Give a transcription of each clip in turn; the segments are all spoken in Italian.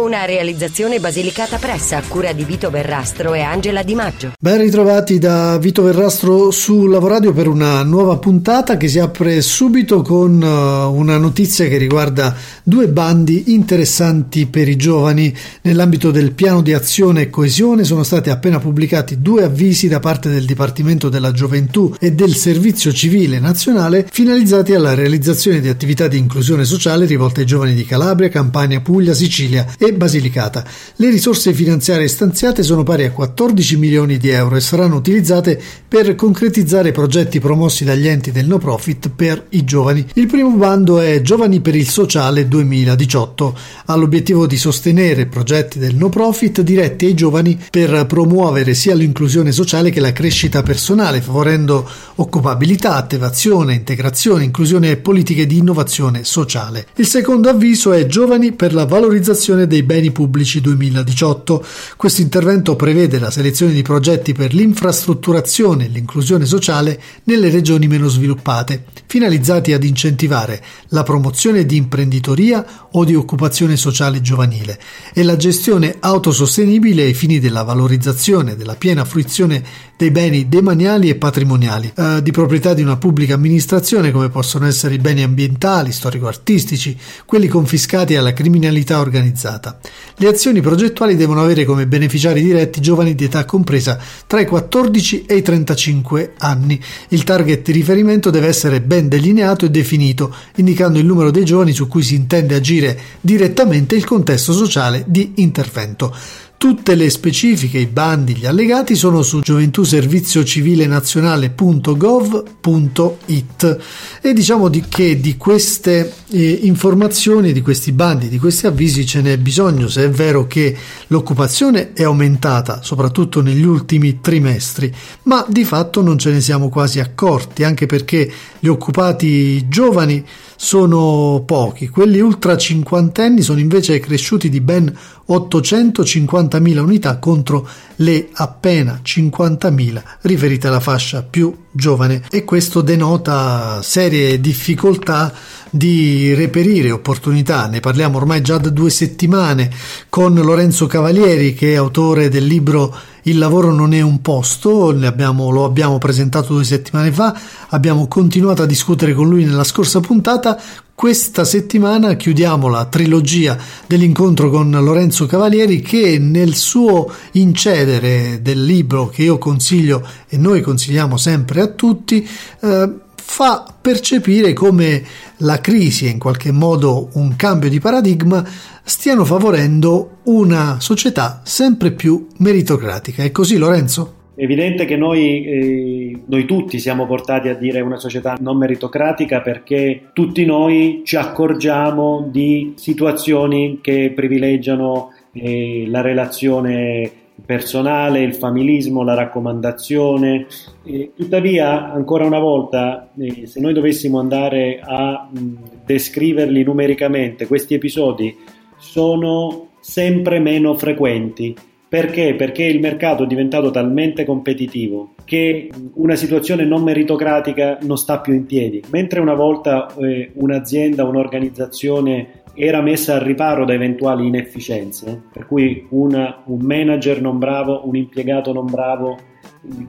Una realizzazione basilicata pressa a cura di Vito Verrastro e Angela Di Maggio. Ben ritrovati da Vito Verrastro su Lavoradio per una nuova puntata che si apre subito con uh, una notizia che riguarda due bandi interessanti per i giovani. Nell'ambito del piano di azione e coesione sono stati appena pubblicati due avvisi da parte del Dipartimento della Gioventù e del Servizio Civile Nazionale finalizzati alla realizzazione di attività di inclusione sociale rivolte ai giovani di Calabria, Campania, Puglia, Sicilia e Basilicata. Le risorse finanziarie stanziate sono pari a 14 milioni di euro e saranno utilizzate per concretizzare progetti promossi dagli enti del no profit per i giovani. Il primo bando è Giovani per il Sociale 2018, ha l'obiettivo di sostenere progetti del no profit diretti ai giovani per promuovere sia l'inclusione sociale che la crescita personale, favorendo occupabilità, attivazione, integrazione, inclusione e politiche di innovazione sociale. Il secondo avviso è Giovani per la valorizzazione dei beni pubblici 2018. Questo intervento prevede la selezione di progetti per l'infrastrutturazione e l'inclusione sociale nelle regioni meno sviluppate, finalizzati ad incentivare la promozione di imprenditoria o di occupazione sociale giovanile e la gestione autosostenibile ai fini della valorizzazione della piena fruizione dei beni demaniali e patrimoniali eh, di proprietà di una pubblica amministrazione come possono essere i beni ambientali, storico-artistici, quelli confiscati alla criminalità organizzata. Le azioni progettuali devono avere come beneficiari diretti giovani di età compresa tra i 14 e i 35 anni. Il target di riferimento deve essere ben delineato e definito, indicando il numero dei giovani su cui si intende agire direttamente il contesto sociale di intervento. Tutte le specifiche, i bandi, gli allegati sono su gioventùserviziocivilenazionale.gov.it e diciamo di che di queste eh, informazioni, di questi bandi, di questi avvisi ce n'è bisogno se è vero che l'occupazione è aumentata soprattutto negli ultimi trimestri, ma di fatto non ce ne siamo quasi accorti, anche perché gli occupati giovani sono pochi, quelli ultra cinquantenni sono invece cresciuti di ben 850.000 unità contro le appena 50.000 riferite alla fascia più giovane e questo denota serie difficoltà di reperire opportunità. Ne parliamo ormai già da due settimane con Lorenzo Cavalieri che è autore del libro il lavoro non è un posto, abbiamo, lo abbiamo presentato due settimane fa, abbiamo continuato a discutere con lui nella scorsa puntata. Questa settimana chiudiamo la trilogia dell'incontro con Lorenzo Cavalieri che nel suo incedere del libro che io consiglio e noi consigliamo sempre a tutti eh, fa percepire come la crisi e in qualche modo un cambio di paradigma stiano favorendo una società sempre più meritocratica. È così Lorenzo? È evidente che noi, eh, noi, tutti siamo portati a dire una società non meritocratica perché tutti noi ci accorgiamo di situazioni che privilegiano eh, la relazione personale, il familismo, la raccomandazione. E, tuttavia, ancora una volta, eh, se noi dovessimo andare a mh, descriverli numericamente, questi episodi sono sempre meno frequenti. Perché? Perché il mercato è diventato talmente competitivo che una situazione non meritocratica non sta più in piedi. Mentre una volta eh, un'azienda, un'organizzazione era messa al riparo da eventuali inefficienze, per cui una, un manager non bravo, un impiegato non bravo,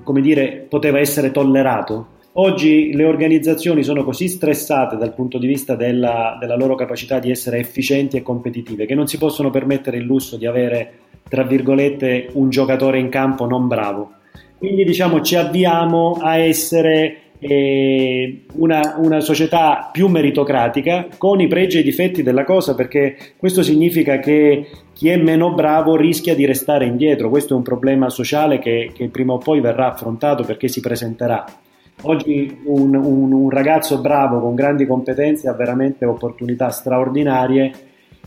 come dire, poteva essere tollerato. Oggi le organizzazioni sono così stressate dal punto di vista della, della loro capacità di essere efficienti e competitive che non si possono permettere il lusso di avere, tra virgolette, un giocatore in campo non bravo. Quindi diciamo ci avviamo a essere eh, una, una, società più meritocratica con i pregi e i difetti della cosa perché questo significa che chi è meno bravo rischia di restare indietro. Questo è un problema sociale che, che prima o poi verrà affrontato perché si presenterà. Oggi un, un, un, ragazzo bravo con grandi competenze ha veramente opportunità straordinarie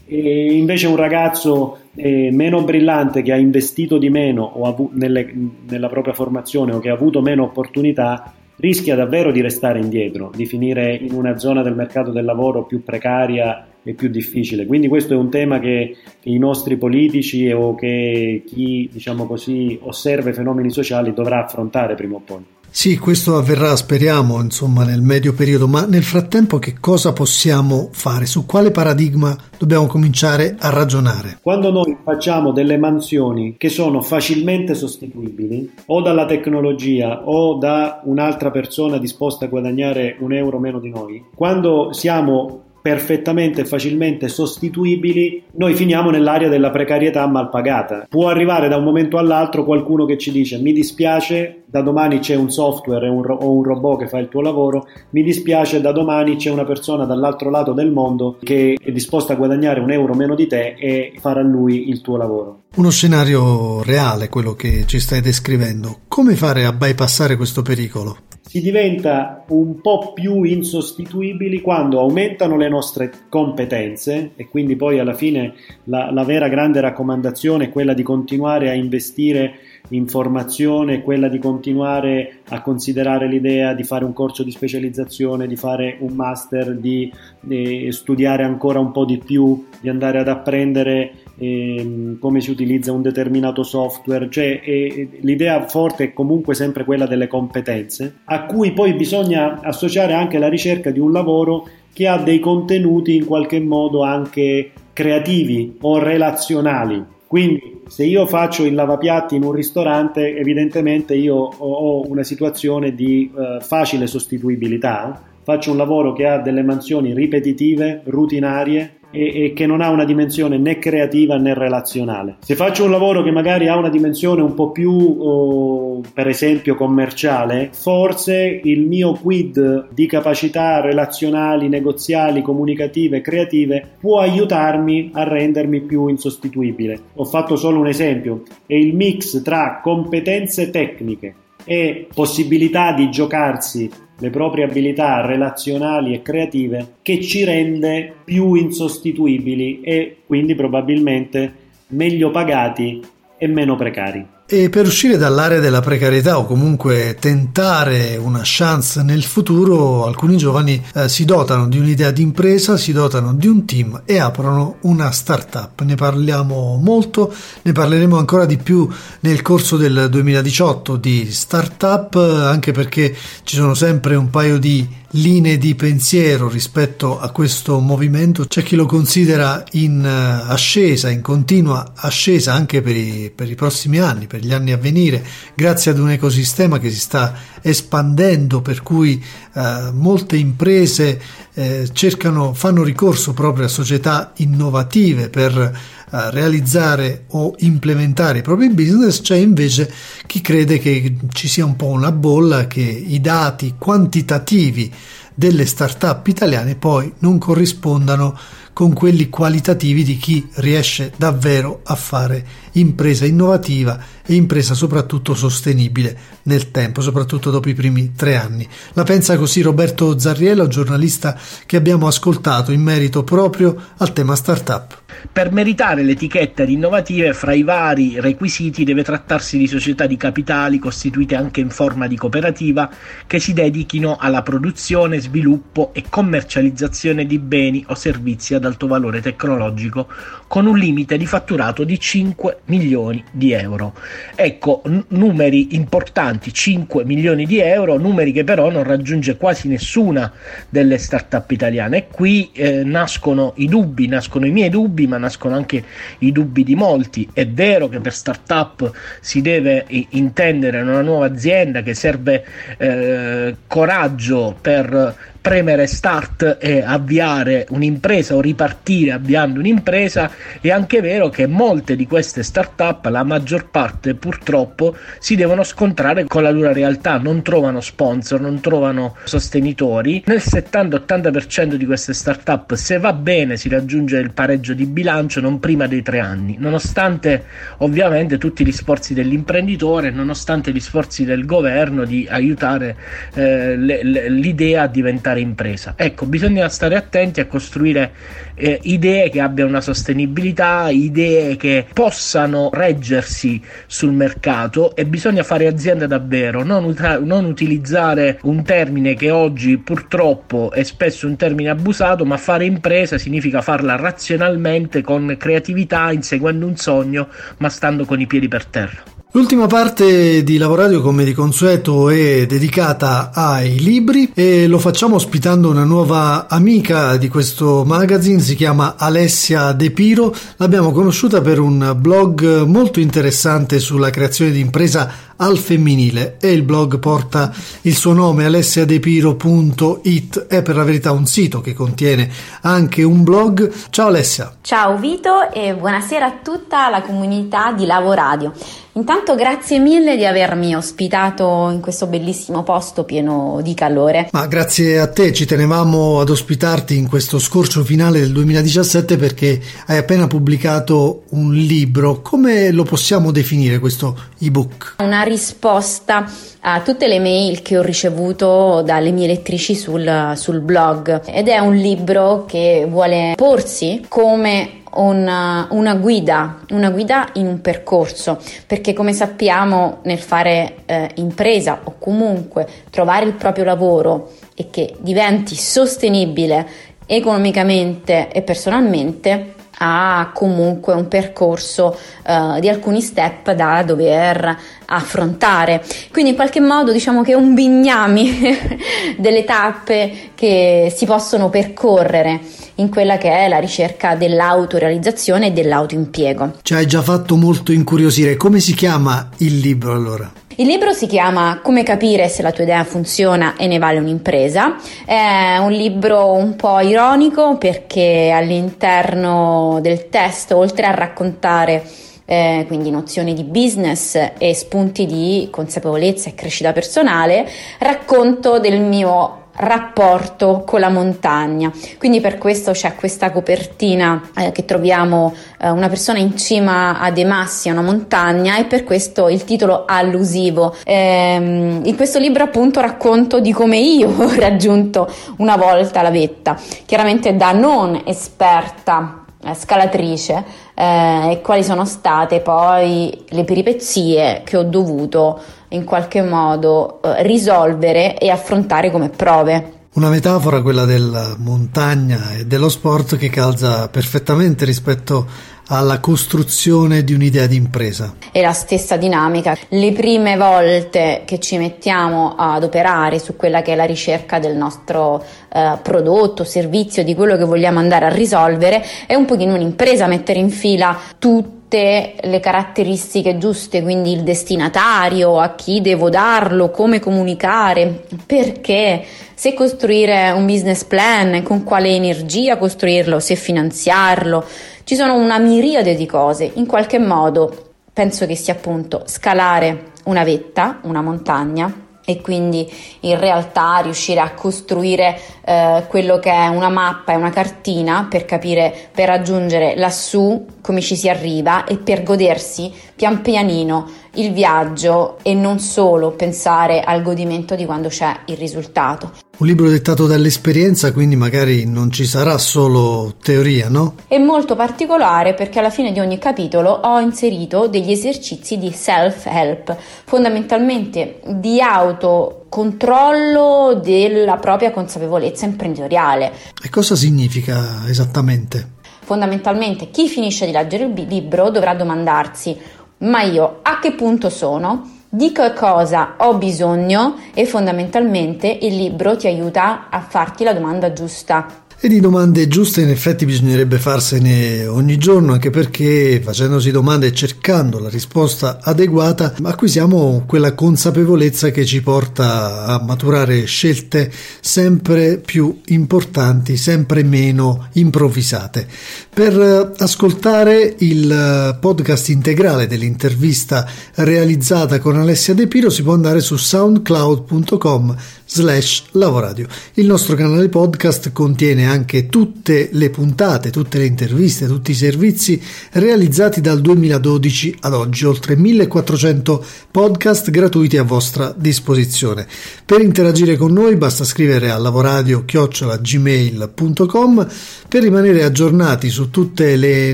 e invece un ragazzo eh, meno brillante che ha investito di meno avu- nelle, nella propria formazione o che ha avuto meno opportunità rischia davvero di restare indietro, di finire in una zona del mercato del lavoro più precaria e più difficile. Quindi questo è un tema che, che i nostri politici o che chi diciamo così, osserva i fenomeni sociali dovrà affrontare prima o poi. Sì, questo avverrà, speriamo, insomma, nel medio periodo, ma nel frattempo che cosa possiamo fare? Su quale paradigma dobbiamo cominciare a ragionare? Quando noi facciamo delle mansioni che sono facilmente sostituibili o dalla tecnologia o da un'altra persona disposta a guadagnare un euro meno di noi, quando siamo perfettamente e facilmente sostituibili, noi finiamo nell'area della precarietà mal pagata. Può arrivare da un momento all'altro qualcuno che ci dice mi dispiace, da domani c'è un software un ro- o un robot che fa il tuo lavoro, mi dispiace, da domani c'è una persona dall'altro lato del mondo che è disposta a guadagnare un euro meno di te e farà lui il tuo lavoro. Uno scenario reale, quello che ci stai descrivendo. Come fare a bypassare questo pericolo? Si diventa un po' più insostituibili quando aumentano le nostre competenze e quindi poi alla fine la, la vera grande raccomandazione è quella di continuare a investire in formazione, quella di continuare a considerare l'idea di fare un corso di specializzazione, di fare un master, di eh, studiare ancora un po' di più, di andare ad apprendere eh, come si utilizza un determinato software, cioè eh, l'idea forte è comunque sempre quella delle competenze, a cui poi bisogna associare anche la ricerca di un lavoro che ha dei contenuti in qualche modo anche creativi o relazionali. Quindi se io faccio il lavapiatti in un ristorante, evidentemente io ho una situazione di eh, facile sostituibilità, faccio un lavoro che ha delle mansioni ripetitive, rutinarie, e, e, che non ha una dimensione né creativa né relazionale. Se faccio un lavoro che magari ha una dimensione un po' più, oh, per esempio, commerciale, forse il mio quid di capacità relazionali, negoziali, comunicative, creative può aiutarmi a rendermi più insostituibile. Ho fatto solo un esempio, è il mix tra competenze tecniche e possibilità di giocarsi le proprie abilità relazionali e creative che ci rende più insostituibili e quindi probabilmente meglio pagati e meno precari. E per uscire dall'area della precarietà o comunque tentare una chance nel futuro, alcuni giovani eh, si dotano di un'idea di impresa, si dotano di un team e aprono una startup. Ne parliamo molto, ne parleremo ancora di più nel corso del 2018 di startup, anche perché ci sono sempre un paio di linee di pensiero rispetto a questo movimento. C'è chi lo considera in eh, ascesa, in continua ascesa anche per i, per i prossimi anni, per gli anni a venire, grazie ad un ecosistema che si sta espandendo, per cui eh, molte imprese eh, cercano, fanno ricorso proprio a società innovative per eh, realizzare o implementare i propri business, c'è invece chi crede che ci sia un po' una bolla, che i dati quantitativi delle start-up italiane poi non corrispondano con quelli qualitativi di chi riesce davvero a fare impresa innovativa e impresa soprattutto sostenibile nel tempo, soprattutto dopo i primi tre anni. La pensa così Roberto Zarriello, giornalista che abbiamo ascoltato in merito proprio al tema startup. Per meritare l'etichetta di innovative, fra i vari requisiti deve trattarsi di società di capitali costituite anche in forma di cooperativa che si dedichino alla produzione, sviluppo e commercializzazione di beni o servizi ad alto valore tecnologico con un limite di fatturato di 5 milioni di euro. Ecco, n- numeri importanti, 5 milioni di euro, numeri che però non raggiunge quasi nessuna delle start-up italiane. E qui eh, nascono i dubbi, nascono i miei dubbi, ma nascono anche i dubbi di molti. È vero che per start-up si deve intendere una nuova azienda che serve eh, coraggio per premere start e avviare un'impresa o ripartire avviando un'impresa, è anche vero che molte di queste start-up, la maggior parte purtroppo, si devono scontrare con la dura realtà, non trovano sponsor, non trovano sostenitori. Nel 70-80% di queste start-up, se va bene, si raggiunge il pareggio di bilancio non prima dei tre anni, nonostante ovviamente tutti gli sforzi dell'imprenditore, nonostante gli sforzi del governo di aiutare eh, le, le, l'idea a diventare fare impresa. Ecco, bisogna stare attenti a costruire eh, idee che abbiano una sostenibilità, idee che possano reggersi sul mercato e bisogna fare azienda davvero, non, ut- non utilizzare un termine che oggi purtroppo è spesso un termine abusato, ma fare impresa significa farla razionalmente, con creatività, inseguendo un sogno, ma stando con i piedi per terra. L'ultima parte di Lavoradio, come di consueto, è dedicata ai libri e lo facciamo ospitando una nuova amica di questo magazine, si chiama Alessia De Piro. L'abbiamo conosciuta per un blog molto interessante sulla creazione di impresa al femminile e il blog porta il suo nome alessiadepiro.it è per la verità un sito che contiene anche un blog. Ciao Alessia. Ciao Vito e buonasera a tutta la comunità di Lavoradio. Intanto grazie mille di avermi ospitato in questo bellissimo posto pieno di calore. Ma grazie a te, ci tenevamo ad ospitarti in questo scorcio finale del 2017 perché hai appena pubblicato un libro. Come lo possiamo definire questo ebook? Una risposta a tutte le mail che ho ricevuto dalle mie lettrici sul, sul blog. Ed è un libro che vuole porsi come una, una, guida, una guida in un percorso, perché come sappiamo nel fare eh, impresa o comunque trovare il proprio lavoro e che diventi sostenibile economicamente e personalmente ha comunque un percorso uh, di alcuni step da dover affrontare. Quindi in qualche modo diciamo che è un bignami delle tappe che si possono percorrere in quella che è la ricerca dell'autorealizzazione e dell'autoimpiego. Ci hai già fatto molto incuriosire. Come si chiama il libro allora? Il libro si chiama Come capire se la tua idea funziona e ne vale un'impresa. È un libro un po' ironico perché all'interno del testo, oltre a raccontare eh, quindi nozioni di business e spunti di consapevolezza e crescita personale, racconto del mio rapporto con la montagna. Quindi per questo c'è questa copertina eh, che troviamo eh, una persona in cima a dei massi, a una montagna e per questo il titolo allusivo. Ehm, in questo libro appunto racconto di come io ho raggiunto una volta la vetta, chiaramente da non esperta eh, scalatrice eh, e quali sono state poi le peripezie che ho dovuto in qualche modo eh, risolvere e affrontare come prove. Una metafora, quella della montagna e dello sport, che calza perfettamente rispetto alla costruzione di un'idea di impresa. È la stessa dinamica. Le prime volte che ci mettiamo ad operare su quella che è la ricerca del nostro eh, prodotto, servizio, di quello che vogliamo andare a risolvere, è un pochino un'impresa mettere in fila tutte le caratteristiche giuste, quindi il destinatario, a chi devo darlo, come comunicare, perché, se costruire un business plan, con quale energia costruirlo, se finanziarlo ci sono una miriade di cose, in qualche modo penso che sia appunto scalare una vetta, una montagna e quindi in realtà riuscire a costruire eh, quello che è una mappa e una cartina per capire, per raggiungere lassù come ci si arriva e per godersi pian pianino il viaggio e non solo pensare al godimento di quando c'è il risultato. Un libro dettato dall'esperienza, quindi magari non ci sarà solo teoria, no? È molto particolare perché alla fine di ogni capitolo ho inserito degli esercizi di self-help, fondamentalmente di autocontrollo della propria consapevolezza imprenditoriale. E cosa significa esattamente? Fondamentalmente chi finisce di leggere il libro dovrà domandarsi ma io a che punto sono? Di che cosa ho bisogno e fondamentalmente il libro ti aiuta a farti la domanda giusta. E di domande giuste in effetti bisognerebbe farsene ogni giorno, anche perché facendosi domande e cercando la risposta adeguata acquisiamo quella consapevolezza che ci porta a maturare scelte sempre più importanti, sempre meno improvvisate. Per ascoltare il podcast integrale dell'intervista realizzata con Alessia De Piro si può andare su soundcloud.com slash lavoradio. Il nostro canale podcast contiene anche tutte le puntate, tutte le interviste, tutti i servizi realizzati dal 2012 ad oggi, oltre 1400 podcast gratuiti a vostra disposizione. Per interagire con noi basta scrivere a lavoradio-gmail.com per rimanere aggiornati su tutte le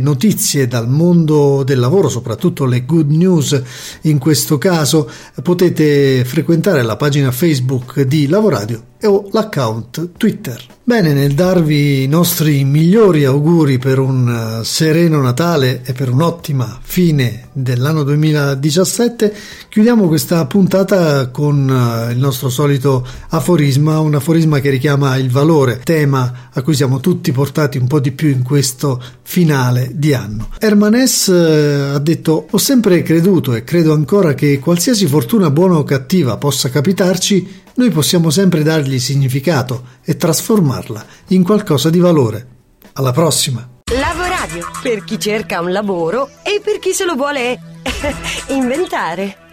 notizie dal mondo del lavoro, soprattutto le good news in questo caso, potete frequentare la pagina Facebook di Lavoradio o l'account Twitter. Bene, nel darvi i nostri migliori auguri per un eh, sereno Natale e per un'ottima fine dell'anno 2017, chiudiamo questa puntata con eh, il nostro solito aforisma, un aforisma che richiama il valore, tema a cui siamo tutti portati un po' di più in questo finale di anno. Herman S. Eh, ha detto: Ho sempre creduto e credo ancora che qualsiasi fortuna buona o cattiva possa capitarci, noi possiamo sempre dargli significato e trasformarla in qualcosa di valore. Alla prossima! Lavoradio per chi cerca un lavoro e per chi se lo vuole inventare.